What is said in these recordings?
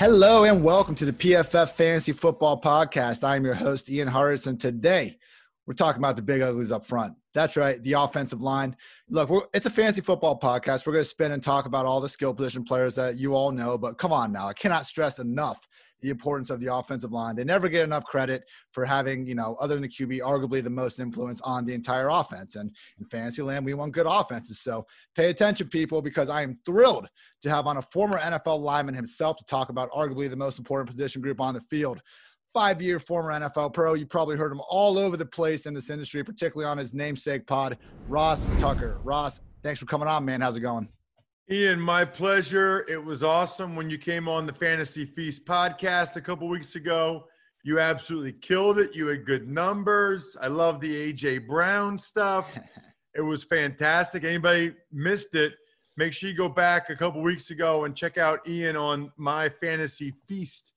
Hello and welcome to the PFF Fantasy Football Podcast. I'm your host, Ian Hartitz, and today we're talking about the big uglies up front. That's right, the offensive line. Look, it's a fantasy football podcast. We're going to spin and talk about all the skill position players that you all know, but come on now. I cannot stress enough the importance of the offensive line. They never get enough credit for having, you know, other than the QB, arguably the most influence on the entire offense. And in fantasy land, we want good offenses. So pay attention, people, because I am thrilled to have on a former NFL lineman himself to talk about arguably the most important position group on the field five year former NFL pro. You probably heard him all over the place in this industry, particularly on his namesake pod, Ross Tucker. Ross, thanks for coming on, man. How's it going? Ian, my pleasure. It was awesome when you came on the Fantasy Feast podcast a couple weeks ago. You absolutely killed it. You had good numbers. I love the AJ Brown stuff. it was fantastic. Anybody missed it? Make sure you go back a couple weeks ago and check out Ian on my Fantasy Feast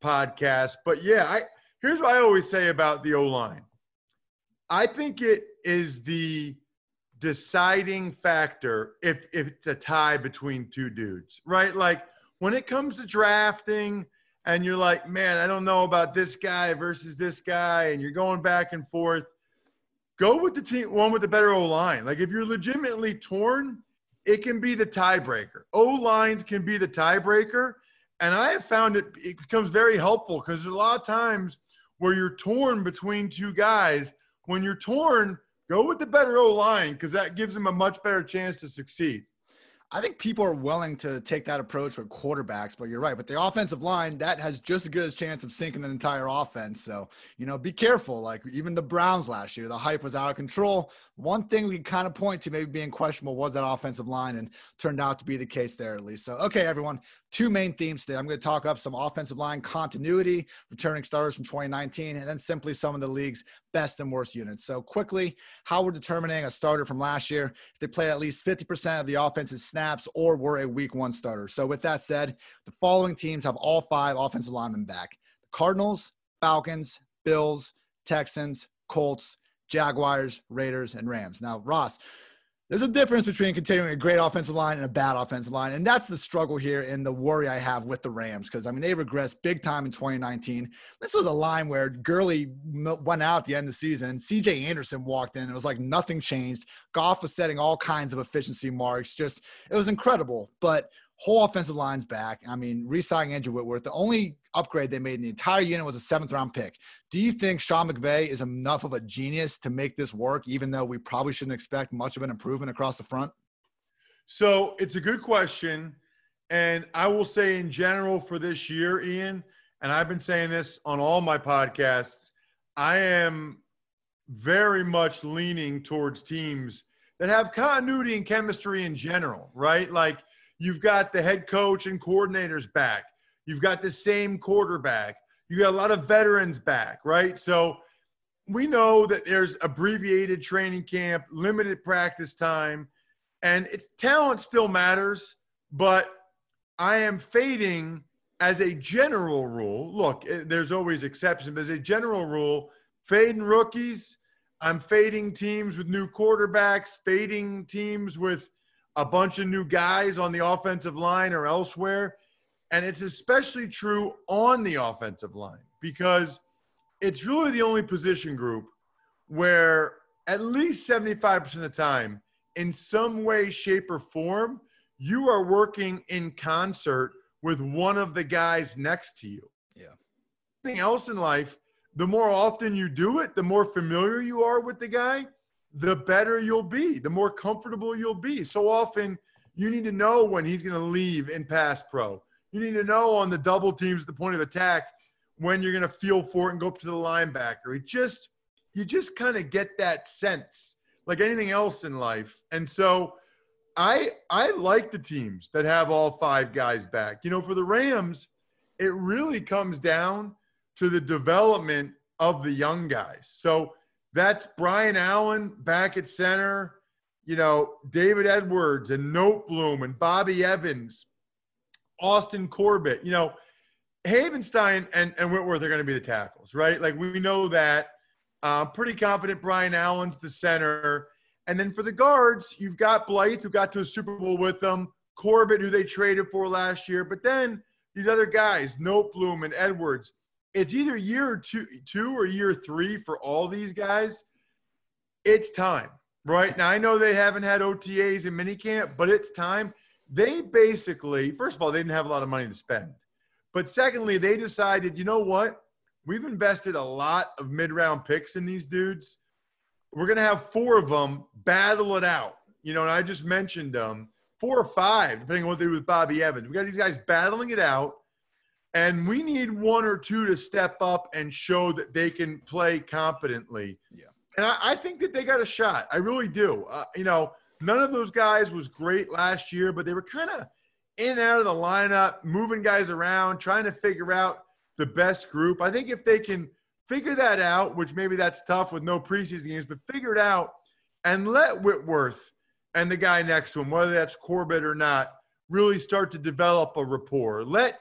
podcast. But yeah, I here's what I always say about the O line. I think it is the deciding factor if, if it's a tie between two dudes, right? Like when it comes to drafting and you're like, man, I don't know about this guy versus this guy, and you're going back and forth, go with the team one with the better O line. Like if you're legitimately torn, it can be the tiebreaker. O lines can be the tiebreaker. And I have found it, it becomes very helpful because there's a lot of times where you're torn between two guys. When you're torn, go with the better O line because that gives them a much better chance to succeed. I think people are willing to take that approach with quarterbacks, but you're right. But the offensive line, that has just as good a chance of sinking an entire offense. So, you know, be careful. Like even the Browns last year, the hype was out of control. One thing we kind of point to maybe being questionable was that offensive line, and turned out to be the case there at least. So, okay, everyone, two main themes today. I'm going to talk up some offensive line continuity, returning starters from 2019, and then simply some of the league's best and worst units. So, quickly, how we're determining a starter from last year, if they played at least 50% of the offense's snaps or were a week one starter. So, with that said, the following teams have all five offensive linemen back the Cardinals, Falcons, Bills, Texans, Colts, Jaguars, Raiders, and Rams. Now, Ross, there's a difference between continuing a great offensive line and a bad offensive line. And that's the struggle here and the worry I have with the Rams. Because, I mean, they regressed big time in 2019. This was a line where Gurley went out at the end of the season. CJ Anderson walked in. It was like nothing changed. Goff was setting all kinds of efficiency marks. Just, it was incredible. But whole offensive line's back. I mean, re-signing Andrew Whitworth. The only upgrade they made in the entire unit was a seventh round pick. Do you think Sean McVay is enough of a genius to make this work, even though we probably shouldn't expect much of an improvement across the front? So it's a good question. And I will say in general for this year, Ian, and I've been saying this on all my podcasts, I am very much leaning towards teams that have continuity and chemistry in general, right? Like You've got the head coach and coordinators back. You've got the same quarterback. You got a lot of veterans back, right? So we know that there's abbreviated training camp, limited practice time, and it's talent still matters, but I am fading as a general rule. Look, eh, there's always exceptions, but as a general rule, fading rookies. I'm fading teams with new quarterbacks, fading teams with a bunch of new guys on the offensive line or elsewhere. And it's especially true on the offensive line because it's really the only position group where at least 75% of the time, in some way, shape, or form, you are working in concert with one of the guys next to you. Yeah. Anything else in life, the more often you do it, the more familiar you are with the guy, the better you'll be, the more comfortable you'll be. So often you need to know when he's going to leave in pass pro. You need to know on the double teams, the point of attack, when you're going to feel for it and go up to the linebacker. It just, you just kind of get that sense like anything else in life. And so I, I like the teams that have all five guys back. You know, for the Rams, it really comes down to the development of the young guys. So that's Brian Allen back at center. You know, David Edwards and Noteboom and Bobby Evans, Austin Corbett. You know, Havenstein and, and Whitworth are going to be the tackles, right? Like we know that. Uh, pretty confident Brian Allen's the center. And then for the guards, you've got Blythe, who got to a Super Bowl with them, Corbett, who they traded for last year. But then these other guys, Noteboom and Edwards, it's either year two, two or year three for all these guys. It's time, right? Now I know they haven't had OTAs in minicamp, but it's time. They basically, first of all, they didn't have a lot of money to spend, but secondly, they decided, you know what? We've invested a lot of mid-round picks in these dudes. We're gonna have four of them battle it out. You know, and I just mentioned them, four or five, depending on what they do with Bobby Evans. We got these guys battling it out and we need one or two to step up and show that they can play competently. Yeah. And I, I think that they got a shot. I really do. Uh, you know, none of those guys was great last year, but they were kind of in and out of the lineup, moving guys around, trying to figure out the best group. I think if they can figure that out, which maybe that's tough with no preseason games, but figure it out and let Whitworth and the guy next to him, whether that's Corbett or not, really start to develop a rapport. Let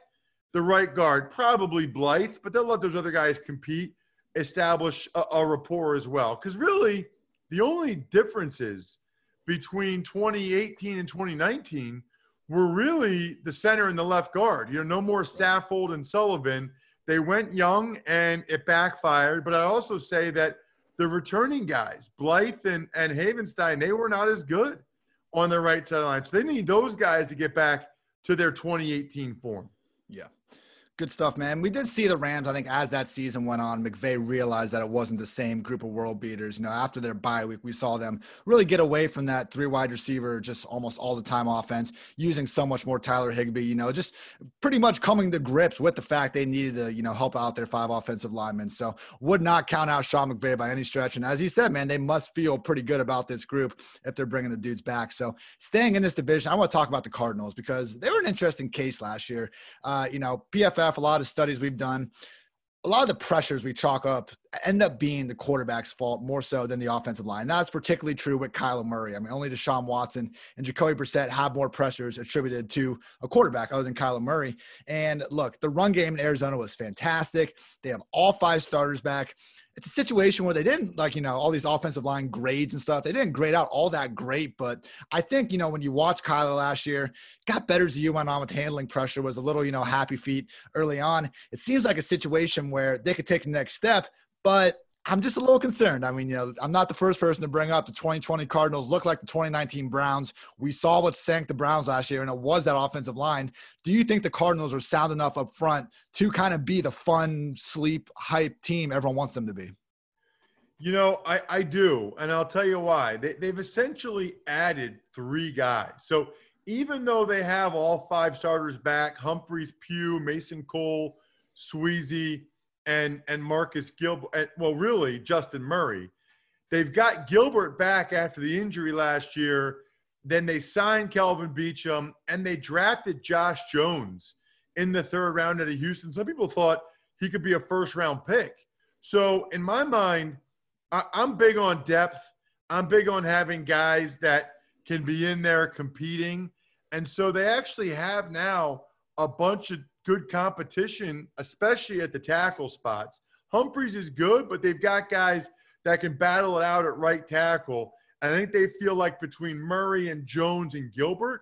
the right guard, probably Blythe, but they'll let those other guys compete, establish a, a rapport as well. Because really, the only differences between 2018 and 2019 were really the center and the left guard. You know, no more Saffold and Sullivan. They went young and it backfired. But I also say that the returning guys, Blythe and, and Havenstein, they were not as good on the right side line. So they need those guys to get back to their 2018 form. Yeah. Good stuff, man. We did see the Rams. I think as that season went on, McVay realized that it wasn't the same group of world beaters. You know, after their bye week, we saw them really get away from that three wide receiver, just almost all the time offense, using so much more Tyler Higbee. You know, just pretty much coming to grips with the fact they needed to, you know, help out their five offensive linemen. So would not count out Sean McVay by any stretch. And as you said, man, they must feel pretty good about this group if they're bringing the dudes back. So staying in this division, I want to talk about the Cardinals because they were an interesting case last year. Uh, you know, PFF, a lot of studies we've done, a lot of the pressures we chalk up end up being the quarterback's fault more so than the offensive line. That's particularly true with Kyler Murray. I mean, only Deshaun Watson and Jacoby Brissett have more pressures attributed to a quarterback other than Kyler Murray. And look, the run game in Arizona was fantastic. They have all five starters back it's a situation where they didn't like you know all these offensive line grades and stuff. They didn't grade out all that great, but I think you know when you watch Kyler last year, got better as the year went on with handling pressure. Was a little you know happy feet early on. It seems like a situation where they could take the next step, but I'm just a little concerned. I mean, you know, I'm not the first person to bring up the 2020 Cardinals look like the 2019 Browns. We saw what sank the Browns last year, and it was that offensive line. Do you think the Cardinals are sound enough up front to kind of be the fun, sleep, hype team everyone wants them to be? You know, I, I do, and I'll tell you why. They, they've essentially added three guys. So even though they have all five starters back Humphries, Pugh, Mason Cole, Sweezy, and and Marcus Gilbert. Well, really Justin Murray. They've got Gilbert back after the injury last year. Then they signed Calvin Beachum and they drafted Josh Jones in the third round out of Houston. Some people thought he could be a first round pick. So in my mind, I, I'm big on depth. I'm big on having guys that can be in there competing. And so they actually have now a bunch of good competition, especially at the tackle spots. Humphries is good, but they've got guys that can battle it out at right tackle. I think they feel like between Murray and Jones and Gilbert,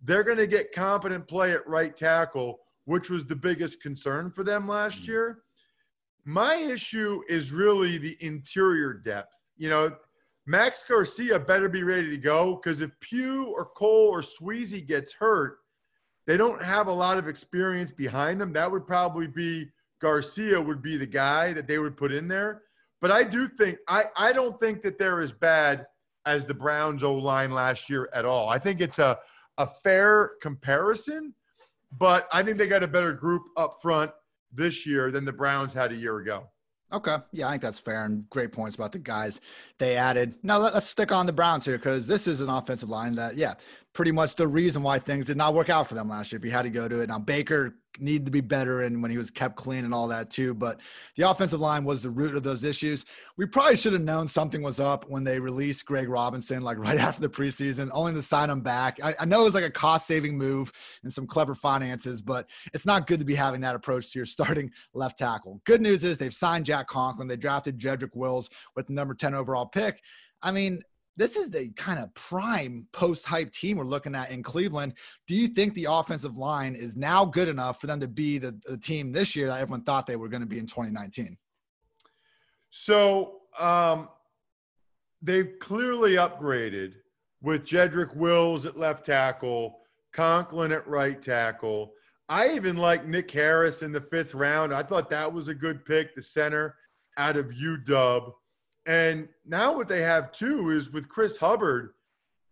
they're going to get competent play at right tackle, which was the biggest concern for them last mm-hmm. year. My issue is really the interior depth. You know, Max Garcia better be ready to go because if Pugh or Cole or Sweezy gets hurt, they don't have a lot of experience behind them. That would probably be Garcia would be the guy that they would put in there. But I do think I, I don't think that they're as bad as the Browns O line last year at all. I think it's a, a fair comparison, but I think they got a better group up front this year than the Browns had a year ago. Okay. Yeah, I think that's fair and great points about the guys they added. Now let's stick on the Browns here because this is an offensive line that, yeah, pretty much the reason why things did not work out for them last year. If you had to go to it now, Baker needed to be better and when he was kept clean and all that too. But the offensive line was the root of those issues. We probably should have known something was up when they released Greg Robinson, like right after the preseason, only to sign him back. I, I know it was like a cost saving move and some clever finances, but it's not good to be having that approach to your starting left tackle. Good news is they've signed Jack Conklin. They drafted Jedrick Wills with the number 10 overall pick. I mean, this is the kind of prime post hype team we're looking at in Cleveland. Do you think the offensive line is now good enough for them to be the, the team this year that everyone thought they were going to be in 2019? So um, they've clearly upgraded with Jedrick Wills at left tackle, Conklin at right tackle. I even like Nick Harris in the fifth round. I thought that was a good pick, the center out of UW. And now what they have too is with Chris Hubbard,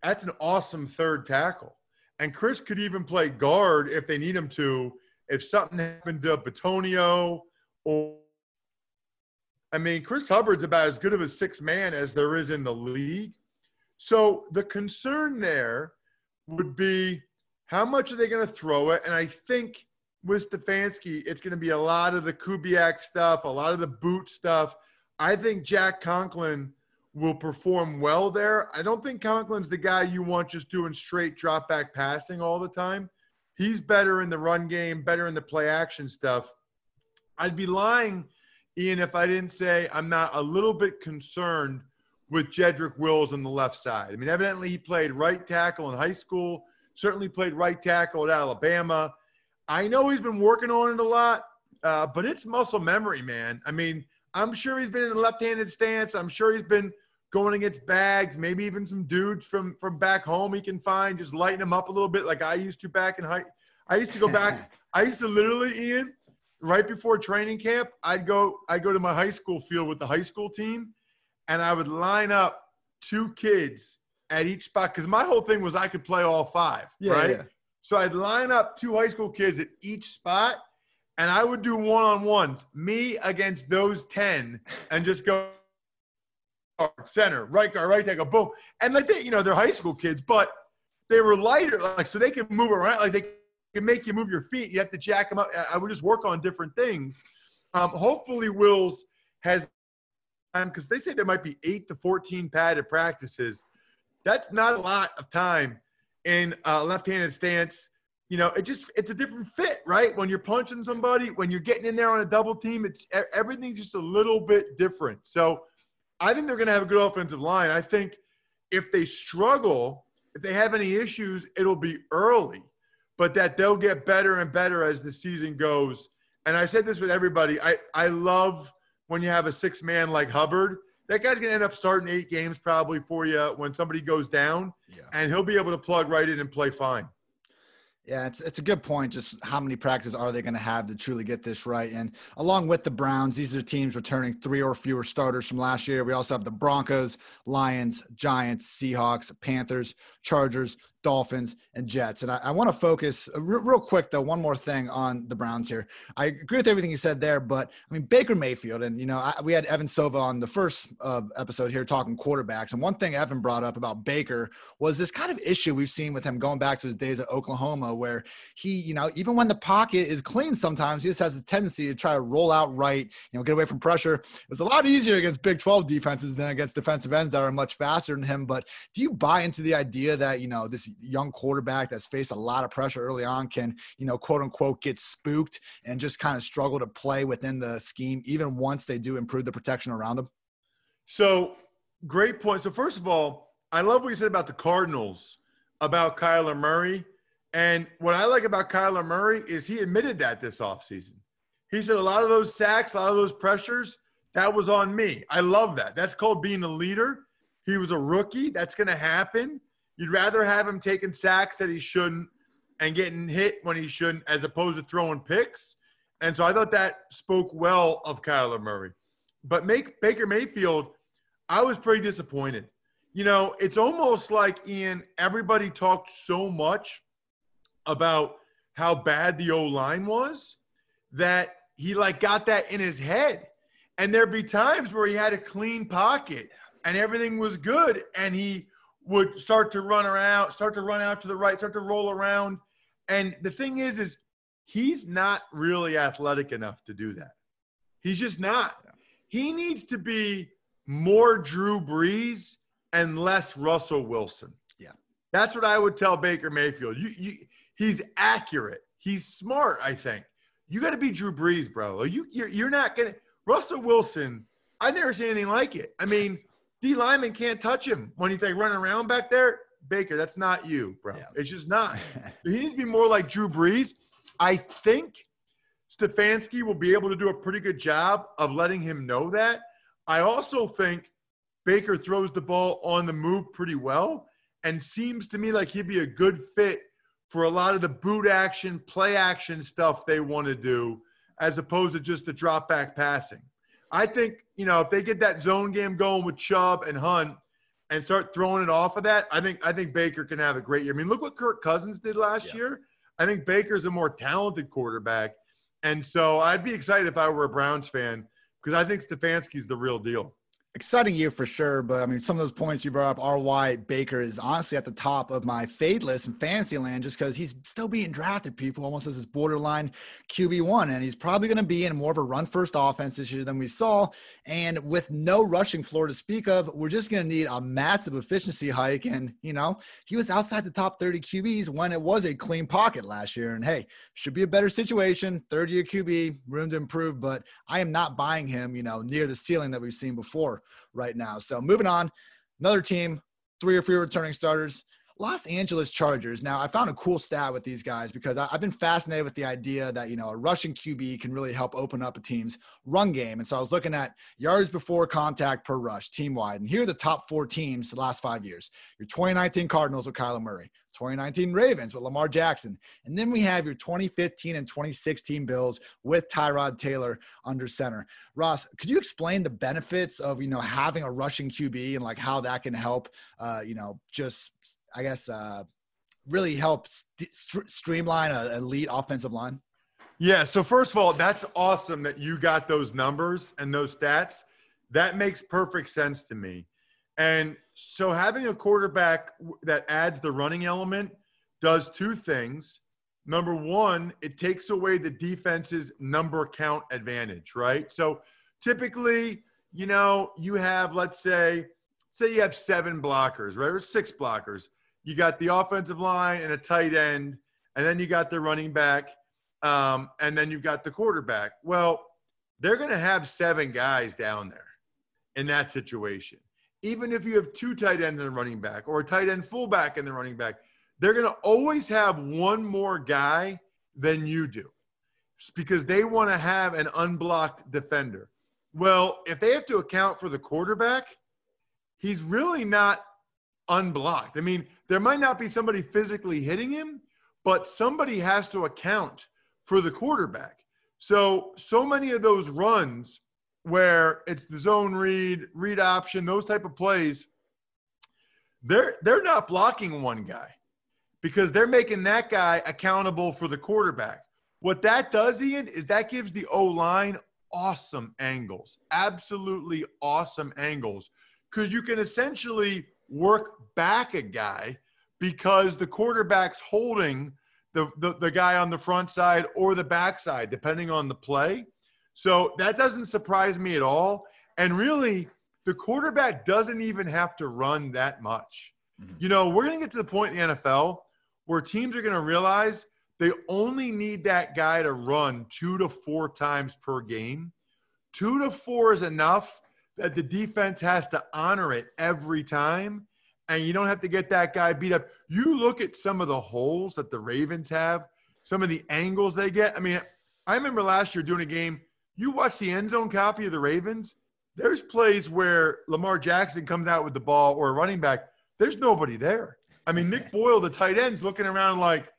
that's an awesome third tackle. And Chris could even play guard if they need him to. If something happened to Bitonio or I mean, Chris Hubbard's about as good of a six man as there is in the league. So the concern there would be how much are they going to throw it? And I think with Stefanski, it's going to be a lot of the Kubiak stuff, a lot of the boot stuff. I think Jack Conklin will perform well there. I don't think Conklin's the guy you want just doing straight drop back passing all the time. He's better in the run game, better in the play action stuff. I'd be lying Ian, if I didn't say I'm not a little bit concerned with Jedrick Wills on the left side. I mean, evidently he played right tackle in high school, certainly played right tackle at Alabama. I know he's been working on it a lot, uh, but it's muscle memory, man. I mean, I'm sure he's been in a left-handed stance. I'm sure he's been going against bags, maybe even some dudes from from back home he can find, just lighten him up a little bit, like I used to back in high. I used to go back. I used to literally, Ian, right before training camp, I'd go I'd go to my high school field with the high school team, and I would line up two kids at each spot because my whole thing was I could play all five, yeah, right? Yeah. So I'd line up two high school kids at each spot, and I would do one on ones, me against those ten, and just go center, right guard, right tackle, boom, and like they, you know, they're high school kids, but they were lighter, like so they can move around, like they can make you move your feet. You have to jack them up. I would just work on different things. Um, hopefully, Wills has time because they say there might be eight to 14 padded practices. That's not a lot of time in a left-handed stance. You know, it just it's a different fit, right? When you're punching somebody, when you're getting in there on a double team, it's everything's just a little bit different. So, I think they're going to have a good offensive line. I think if they struggle, if they have any issues, it'll be early but that they'll get better and better as the season goes. And I said this with everybody. I, I love when you have a six man like Hubbard. That guy's going to end up starting eight games probably for you when somebody goes down, yeah. and he'll be able to plug right in and play fine. Yeah, it's it's a good point. Just how many practices are they going to have to truly get this right? And along with the Browns, these are teams returning three or fewer starters from last year. We also have the Broncos, Lions, Giants, Seahawks, Panthers, Chargers, Dolphins, and Jets. And I, I want to focus real, real quick, though, one more thing on the Browns here. I agree with everything you said there, but I mean, Baker Mayfield, and, you know, I, we had Evan Silva on the first uh, episode here talking quarterbacks. And one thing Evan brought up about Baker was this kind of issue we've seen with him going back to his days at Oklahoma, where he, you know, even when the pocket is clean sometimes, he just has a tendency to try to roll out right, you know, get away from pressure. It was a lot easier against Big 12 defenses than against defensive ends that are much faster than him. But do you buy into the idea that, you know, this young quarterback that's faced a lot of pressure early on can, you know, quote unquote, get spooked and just kind of struggle to play within the scheme, even once they do improve the protection around them? So, great point. So, first of all, I love what you said about the Cardinals, about Kyler Murray. And what I like about Kyler Murray is he admitted that this offseason. He said a lot of those sacks, a lot of those pressures, that was on me. I love that. That's called being a leader. He was a rookie. That's going to happen. You'd rather have him taking sacks that he shouldn't and getting hit when he shouldn't, as opposed to throwing picks. And so I thought that spoke well of Kyler Murray. But make Baker Mayfield, I was pretty disappointed. You know, it's almost like Ian, everybody talked so much about how bad the O line was that he like got that in his head. And there'd be times where he had a clean pocket and everything was good. And he would start to run around, start to run out to the right, start to roll around. And the thing is, is he's not really athletic enough to do that. He's just not. He needs to be more Drew Brees and less Russell Wilson. Yeah. That's what I would tell Baker Mayfield. You, you he's accurate. He's smart, I think. You got to be Drew Brees, bro. You you're, you're not going to Russell Wilson. I never seen anything like it. I mean, D lineman can't touch him when he's like running around back there. Baker, that's not you, bro. Yeah. It's just not. he needs to be more like Drew Brees. I think Stefanski will be able to do a pretty good job of letting him know that. I also think Baker throws the ball on the move pretty well and seems to me like he'd be a good fit for a lot of the boot action, play action stuff they want to do, as opposed to just the drop back passing. I think, you know, if they get that zone game going with Chubb and Hunt and start throwing it off of that, I think I think Baker can have a great year. I mean, look what Kirk Cousins did last yeah. year. I think Baker's a more talented quarterback. And so I'd be excited if I were a Browns fan because I think Stefanski's the real deal exciting year for sure. But I mean, some of those points you brought up why Baker is honestly at the top of my fade list in fantasy land, just because he's still being drafted. People almost as his borderline QB one, and he's probably going to be in more of a run first offense this year than we saw. And with no rushing floor to speak of, we're just going to need a massive efficiency hike. And you know, he was outside the top 30 QBs when it was a clean pocket last year. And hey, should be a better situation. Third year QB, room to improve. But I am not buying him, you know, near the ceiling that we've seen before right now. So moving on, another team, three or fewer returning starters. Los Angeles Chargers. Now, I found a cool stat with these guys because I, have been fascinated with the idea that, you know, a rushing QB can really help open up a team's run game. And so I was looking at yards before contact per rush team wide. And here are the top four teams the last five years. Your 2019 Cardinals with Kyler Murray, 2019 Ravens with Lamar Jackson. And then we have your 2015 and 2016 Bills with Tyrod Taylor under center. Ross, could you explain the benefits of, you know, having a rushing QB and like how that can help, uh, you know, just, I guess, uh, really help st- streamline an elite offensive line? Yeah. So, first of all, that's awesome that you got those numbers and those stats. That makes perfect sense to me. And so having a quarterback that adds the running element does two things. Number one, it takes away the defense's number count advantage, right? So typically, you know, you have, let's say, say you have seven blockers, right? Or six blockers. You got the offensive line and a tight end, and then you got the running back, um, and then you've got the quarterback. Well, they're going to have seven guys down there in that situation even if you have two tight ends and a running back or a tight end fullback and the running back, they're going to always have one more guy than you do because they want to have an unblocked defender. Well, if they have to account for the quarterback, he's really not unblocked. I mean, there might not be somebody physically hitting him, but somebody has to account for the quarterback. So, so many of those runs where it's the zone read, read option, those type of plays, they're they're not blocking one guy because they're making that guy accountable for the quarterback. What that does, Ian, is that gives the O line awesome angles, absolutely awesome angles, because you can essentially work back a guy because the quarterback's holding the, the, the guy on the front side or the back side, depending on the play. So that doesn't surprise me at all. And really, the quarterback doesn't even have to run that much. Mm-hmm. You know, we're going to get to the point in the NFL where teams are going to realize they only need that guy to run two to four times per game. Two to four is enough that the defense has to honor it every time. And you don't have to get that guy beat up. You look at some of the holes that the Ravens have, some of the angles they get. I mean, I remember last year doing a game you watch the end zone copy of the Ravens, there's plays where Lamar Jackson comes out with the ball or a running back. There's nobody there. I mean, Nick Boyle, the tight end's looking around like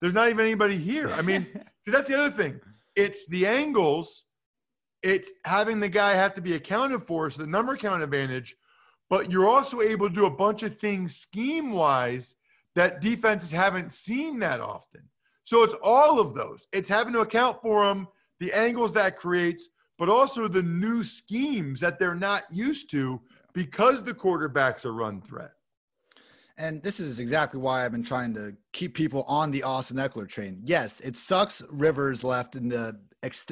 there's not even anybody here. I mean, because that's the other thing. It's the angles. It's having the guy have to be accounted for, so the number count advantage. But you're also able to do a bunch of things scheme wise that defenses haven't seen that often. So it's all of those. It's having to account for them the angles that creates, but also the new schemes that they're not used to because the quarterback's a run threat. And this is exactly why I've been trying to keep people on the Austin Ekeler train. Yes, it sucks Rivers left in the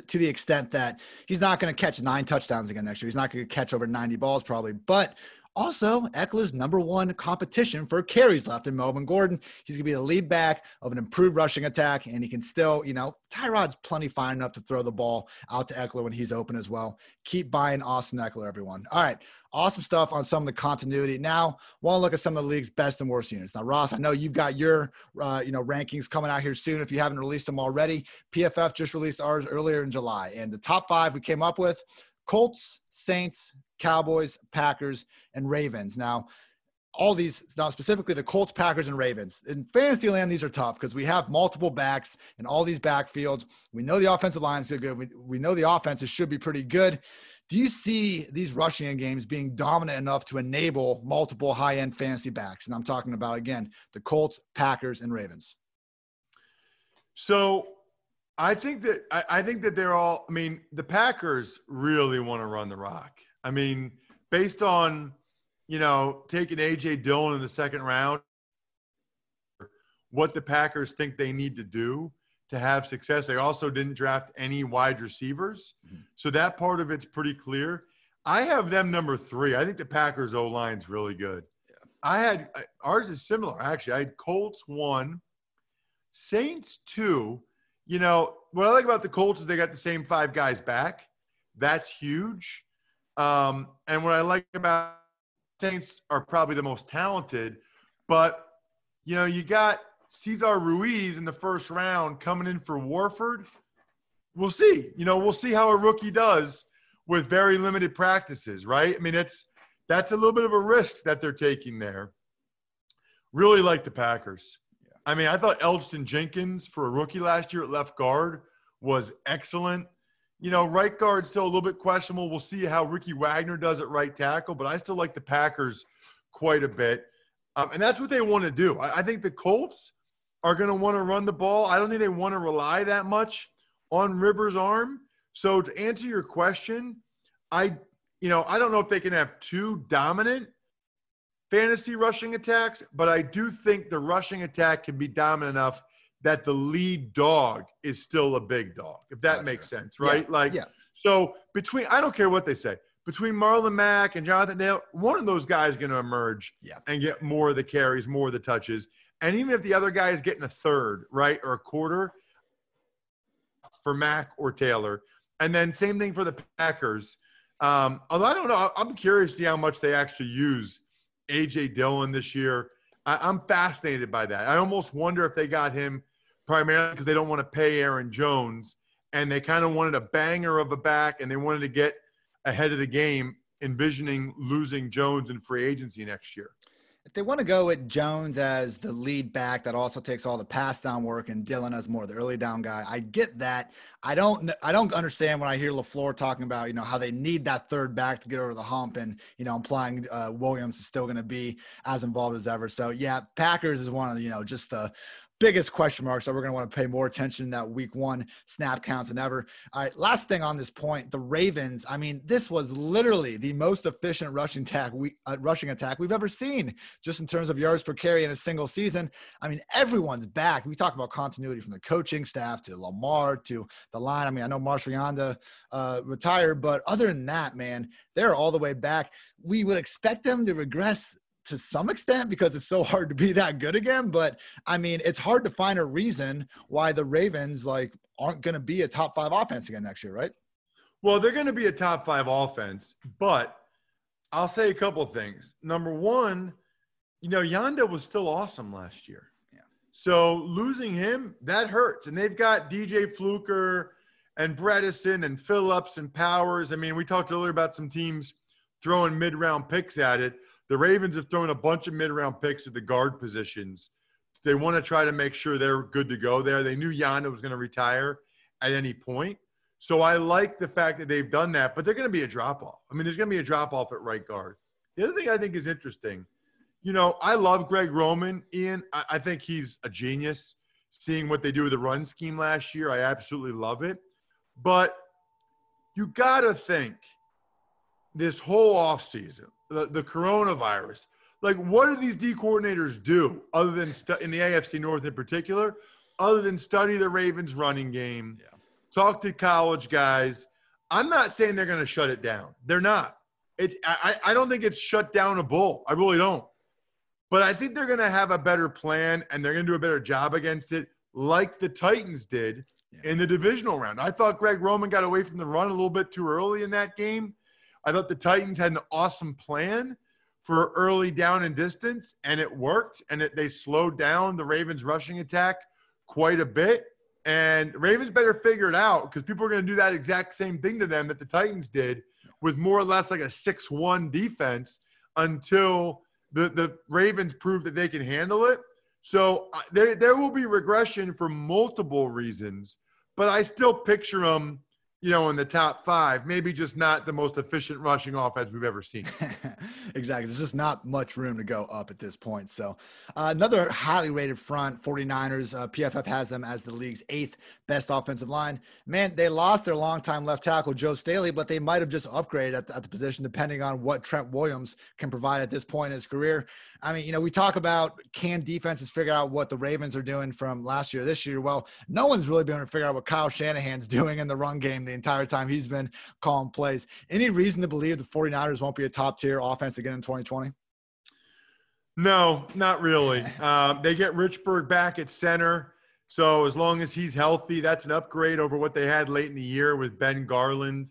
to the extent that he's not going to catch nine touchdowns again next year. He's not going to catch over 90 balls probably, but Also, Ekeler's number one competition for carries left in Melvin Gordon. He's going to be the lead back of an improved rushing attack, and he can still, you know, Tyrod's plenty fine enough to throw the ball out to Ekeler when he's open as well. Keep buying Austin Ekeler, everyone. All right, awesome stuff on some of the continuity. Now, want to look at some of the league's best and worst units. Now, Ross, I know you've got your, uh, you know, rankings coming out here soon. If you haven't released them already, PFF just released ours earlier in July, and the top five we came up with: Colts, Saints, Cowboys, Packers, and Ravens. Now, all these now specifically the Colts, Packers, and Ravens. In fantasy land, these are tough because we have multiple backs in all these backfields. We know the offensive line is good. We, we know the offenses should be pretty good. Do you see these rushing games being dominant enough to enable multiple high-end fantasy backs? And I'm talking about again the Colts, Packers, and Ravens. So I think that I, I think that they're all. I mean, the Packers really want to run the rock. I mean, based on, you know, taking AJ Dillon in the second round, what the Packers think they need to do to have success. They also didn't draft any wide receivers. Mm-hmm. So that part of it's pretty clear. I have them number three. I think the Packers O line's really good. Yeah. I had ours is similar actually. I had Colts one, Saints two. You know what I like about the Colts is they got the same five guys back. That's huge. Um, and what I like about Saints are probably the most talented, but you know, you got Cesar Ruiz in the first round coming in for Warford. We'll see. You know, we'll see how a rookie does with very limited practices, right? I mean, it's that's a little bit of a risk that they're taking there. Really like the Packers. I mean, I thought Elgton Jenkins for a rookie last year at left guard was excellent. You know, right guard still a little bit questionable. We'll see how Ricky Wagner does at right tackle, but I still like the Packers quite a bit. Um, and that's what they want to do. I, I think the Colts are going to want to run the ball. I don't think they want to rely that much on Rivers' arm. So to answer your question, I, you know, I don't know if they can have two dominant fantasy rushing attacks, but I do think the rushing attack can be dominant enough that the lead dog is still a big dog, if that makes sense, right? Yeah. Like, yeah. so between, I don't care what they say, between Marlon Mack and Jonathan Dale, one of those guys is going to emerge yeah. and get more of the carries, more of the touches. And even if the other guy is getting a third, right, or a quarter for Mack or Taylor. And then same thing for the Packers. Um, although I don't know, I'm curious to see how much they actually use AJ Dillon this year. I, I'm fascinated by that. I almost wonder if they got him primarily because they don't want to pay Aaron Jones, and they kind of wanted a banger of a back, and they wanted to get ahead of the game, envisioning losing Jones in free agency next year. If they want to go with Jones as the lead back that also takes all the pass down work and Dillon as more the early down guy, I get that. I don't I don't understand when I hear LaFleur talking about, you know, how they need that third back to get over the hump and, you know, implying uh, Williams is still going to be as involved as ever. So, yeah, Packers is one of, you know, just the biggest question marks that we're going to want to pay more attention that week one snap counts than ever. All right, last thing on this point, the Ravens. I mean, this was literally the most efficient rushing attack we uh, rushing attack we've ever seen, just in terms of yards per carry in a single season. I mean, everyone's back. We talk about continuity from the coaching staff to Lamar to the line. I mean, I know Marshall Yanda uh, retired, but other than that, man, they're all the way back. We would expect them to regress to some extent because it's so hard to be that good again. But I mean, it's hard to find a reason why the Ravens like aren't going to be a top five offense again next year, right? Well, they're going to be a top five offense, but I'll say a couple of things. Number one, you know, Yanda was still awesome last year. Yeah. So losing him, that hurts. And they've got DJ Fluker and Bredeson and Phillips and Powers. I mean, we talked earlier about some teams throwing mid round picks at it. The Ravens have thrown a bunch of mid round picks at the guard positions. They want to try to make sure they're good to go there. They knew Yanda was going to retire at any point. So I like the fact that they've done that, but they're going to be a drop off. I mean, there's going to be a drop off at right guard. The other thing I think is interesting, you know, I love Greg Roman. Ian, I, I think he's a genius. Seeing what they do with the run scheme last year, I absolutely love it. But you got to think this whole offseason, the, the coronavirus. Like, what do these D coordinators do other than stu- in the AFC North in particular, other than study the Ravens running game, yeah. talk to college guys? I'm not saying they're going to shut it down. They're not. it, I, I don't think it's shut down a bull. I really don't. But I think they're going to have a better plan and they're going to do a better job against it, like the Titans did yeah. in the divisional round. I thought Greg Roman got away from the run a little bit too early in that game. I thought the Titans had an awesome plan for early down and distance, and it worked. And it, they slowed down the Ravens' rushing attack quite a bit. And Ravens better figure it out because people are going to do that exact same thing to them that the Titans did with more or less like a 6 1 defense until the, the Ravens prove that they can handle it. So there, there will be regression for multiple reasons, but I still picture them you know, in the top five, maybe just not the most efficient rushing offense we've ever seen. exactly. There's just not much room to go up at this point. So, uh, another highly rated front, 49ers, uh, PFF has them as the league's eighth best offensive line. Man, they lost their longtime left tackle, Joe Staley, but they might have just upgraded at the, at the position depending on what Trent Williams can provide at this point in his career. I mean, you know, we talk about can defenses figure out what the Ravens are doing from last year, this year. Well, no one's really been able to figure out what Kyle Shanahan's doing in the run game the entire time he's been calling plays. Any reason to believe the 49ers won't be a top tier offense again in 2020? No, not really. Uh, they get Richburg back at center. So as long as he's healthy, that's an upgrade over what they had late in the year with Ben Garland.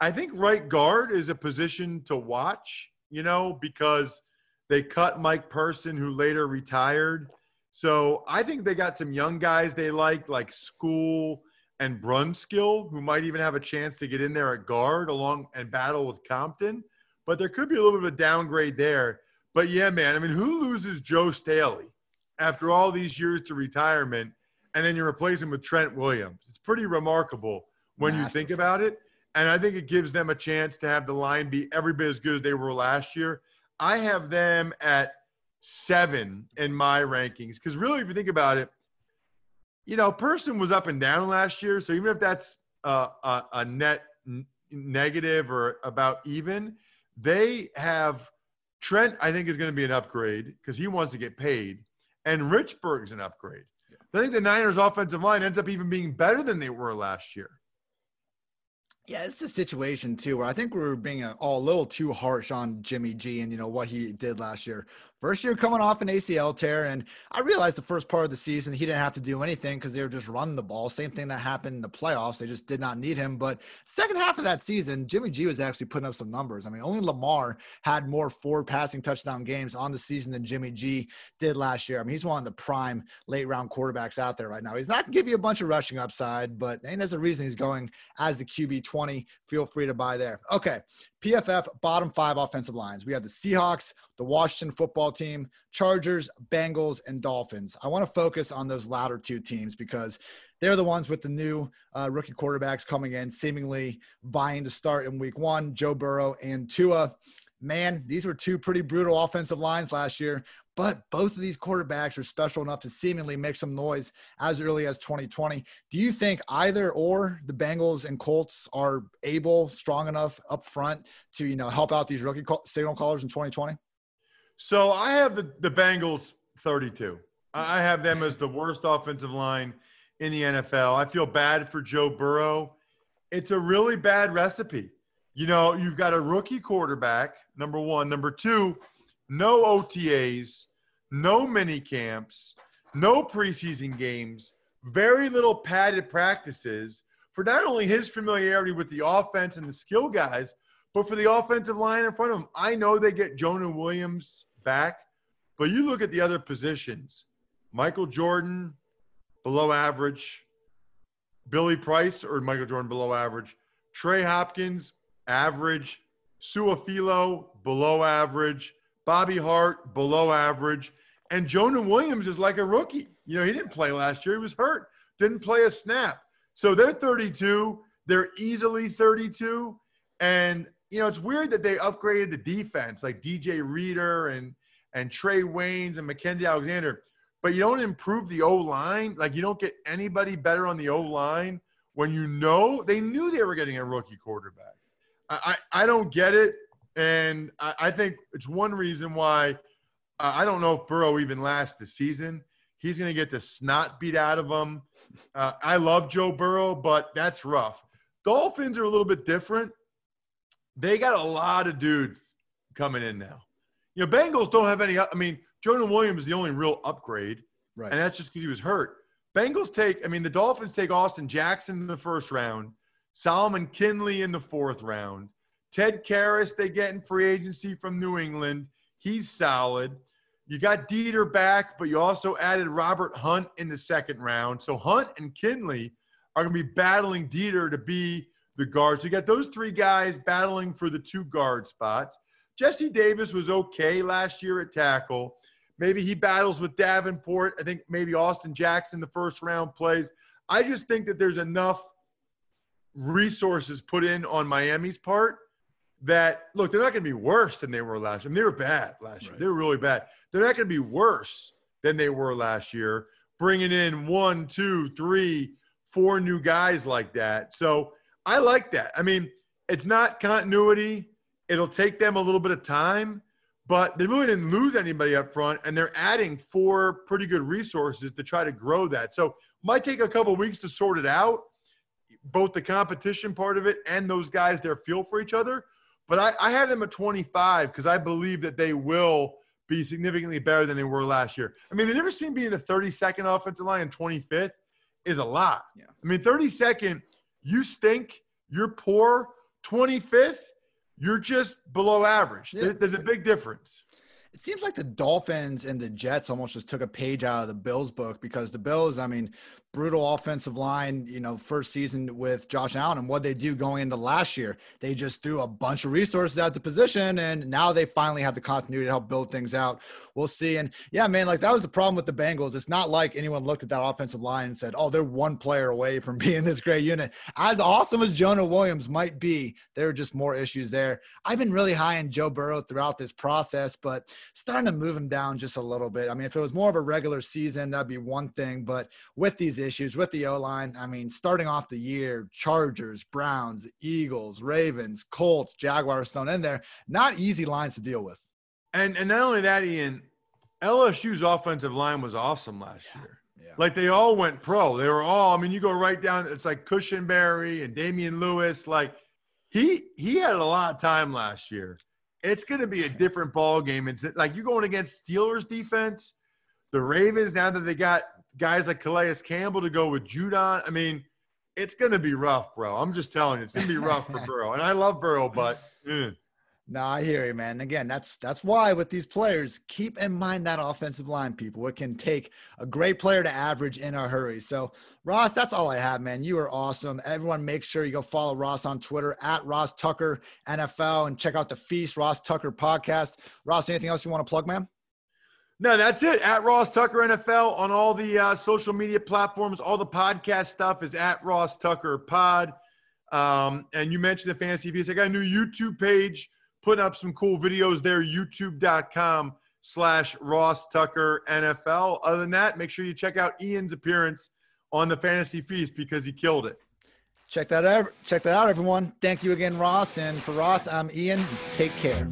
I think right guard is a position to watch, you know, because they cut Mike Person, who later retired. So I think they got some young guys they like, like Skule and Brunskill, who might even have a chance to get in there at guard along and battle with Compton. But there could be a little bit of a downgrade there. But yeah, man, I mean, who loses Joe Staley after all these years to retirement and then you replace him with Trent Williams? It's pretty remarkable when Massive. you think about it. And I think it gives them a chance to have the line be every bit as good as they were last year. I have them at seven in my rankings because really, if you think about it, you know, Person was up and down last year, so even if that's a, a, a net n- negative or about even, they have Trent. I think is going to be an upgrade because he wants to get paid, and Richburg's an upgrade. I think the Niners' offensive line ends up even being better than they were last year. Yeah, it's a situation too where I think we are being all a little too harsh on Jimmy G and you know what he did last year. First year coming off an ACL tear, and I realized the first part of the season he didn't have to do anything because they were just running the ball. Same thing that happened in the playoffs; they just did not need him. But second half of that season, Jimmy G was actually putting up some numbers. I mean, only Lamar had more four passing touchdown games on the season than Jimmy G did last year. I mean, he's one of the prime late round quarterbacks out there right now. He's not going to give you a bunch of rushing upside, but ain't there's a reason he's going as the QB twenty. Feel free to buy there. Okay, PFF bottom five offensive lines. We have the Seahawks, the Washington football team, Chargers, Bengals, and Dolphins. I want to focus on those latter two teams because they're the ones with the new uh, rookie quarterbacks coming in, seemingly vying to start in week one Joe Burrow and Tua. Man, these were two pretty brutal offensive lines last year. But both of these quarterbacks are special enough to seemingly make some noise as early as 2020. Do you think either or the Bengals and Colts are able, strong enough up front to you know help out these rookie signal callers in 2020? So I have the, the Bengals 32. I have them as the worst offensive line in the NFL. I feel bad for Joe Burrow. It's a really bad recipe. You know, you've got a rookie quarterback, number one. Number two, no OTAs, no mini camps, no preseason games, very little padded practices for not only his familiarity with the offense and the skill guys, but for the offensive line in front of him. I know they get Jonah Williams back, but you look at the other positions Michael Jordan, below average. Billy Price or Michael Jordan, below average. Trey Hopkins, average. Su'a-Filo, below average. Bobby Hart, below average. And Jonah Williams is like a rookie. You know, he didn't play last year. He was hurt, didn't play a snap. So they're 32. They're easily 32. And, you know, it's weird that they upgraded the defense like DJ Reader and, and Trae Waynes and Mackensie Alexander. But you don't improve the O line. Like, you don't get anybody better on the O line when you know they knew they were getting a rookie quarterback. I, I, I don't get it. And I, I think it's one reason why uh, I don't know if Burrow even lasts the season. He's going to get the snot beat out of him. Uh, I love Joe Burrow, but that's rough. Dolphins are a little bit different. They got a lot of dudes coming in now. You know, Bengals don't have any. I mean, Jonah Williams is the only real upgrade, Right. and that's just because he was hurt. Bengals take. I mean, the Dolphins take Austin Jackson in the first round, Solomon Kindley in the fourth round, Ted Karras they get in free agency from New England. He's solid. You got Deiter back, but you also added Robert Hunt in the second round. So Hunt and Kindley are going to be battling Deiter to be the guards. You got those three guys battling for the two guard spots. Jesse Davis was okay last year at tackle. Maybe he battles with Davenport. I think maybe Austin Jackson the first round plays. I just think that there's enough resources put in on Miami's part that look, they're not going to be worse than they were last year. I mean, they were bad last year. Right. They were really bad. They're not going to be worse than they were last year, bringing in one, two, three, four new guys like that. So I like that. I mean, it's not continuity. It'll take them a little bit of time, but they really didn't lose anybody up front, and they're adding four pretty good resources to try to grow that. So might take a couple weeks to sort it out, both the competition part of it and those guys their feel for each other. But I, I had them at 25 because I believe that they will be significantly better than they were last year. I mean, the difference between being the 32nd offensive line and 25th is a lot. Yeah. I mean, 32nd, you stink, you're poor. 25th, you're just below average. Yeah. There's a big difference. It seems like the Dolphins and the Jets almost just took a page out of the Bills book because the Bills, I mean, brutal offensive line, you know, first season with Josh Allen and what they do going into last year. They just threw a bunch of resources at the position and now they finally have the continuity to help build things out. We'll see. And yeah, man, like that was the problem with the Bengals. It's not like anyone looked at that offensive line and said, oh, they're one player away from being this great unit. As awesome as Jonah Williams might be, there are just more issues there. I've been really high in Joe Burrow throughout this process, but starting to move him down just a little bit. I mean, if it was more of a regular season, that'd be one thing. But with these issues, with the O line, I mean, starting off the year, Chargers, Browns, Eagles, Ravens, Colts, Jaguars thrown in there, not easy lines to deal with. And and not only that, Ian, LSU's offensive line was awesome last year. Yeah. Like they all went pro. They were all. I mean, you go right down. It's like Cushenberry and Damien Lewis. Like he he had a lot of time last year. It's going to be a different ball game. It's like you're going against Steelers defense, the Ravens. Now that they got guys like Calais Campbell to go with Judon. I mean, it's going to be rough, bro. I'm just telling you, it's going to be rough for Burrow. And I love Burrow, but. eh. No, I hear you, man. Again, that's that's why with these players, keep in mind that offensive line, people. It can take a great player to average in a hurry. So, Ross, that's all I have, man. You are awesome. Everyone, make sure you go follow Ross on Twitter at Ross Tucker NFL and check out the Feast Ross Tucker podcast. Ross, anything else you want to plug, man? No, that's it. At Ross Tucker NFL on all the uh, social media platforms. All the podcast stuff is at Ross Tucker Pod. Um, and you mentioned the Fantasy Feast. I got a new YouTube page, putting up some cool videos there. YouTube.com slash Ross Tucker NFL. Other than that, make sure you check out Ian's appearance on the Fantasy Feast because he killed it. Check that out. Check that out, everyone. Thank you again, Ross. And for Ross, I'm Ian. Take care.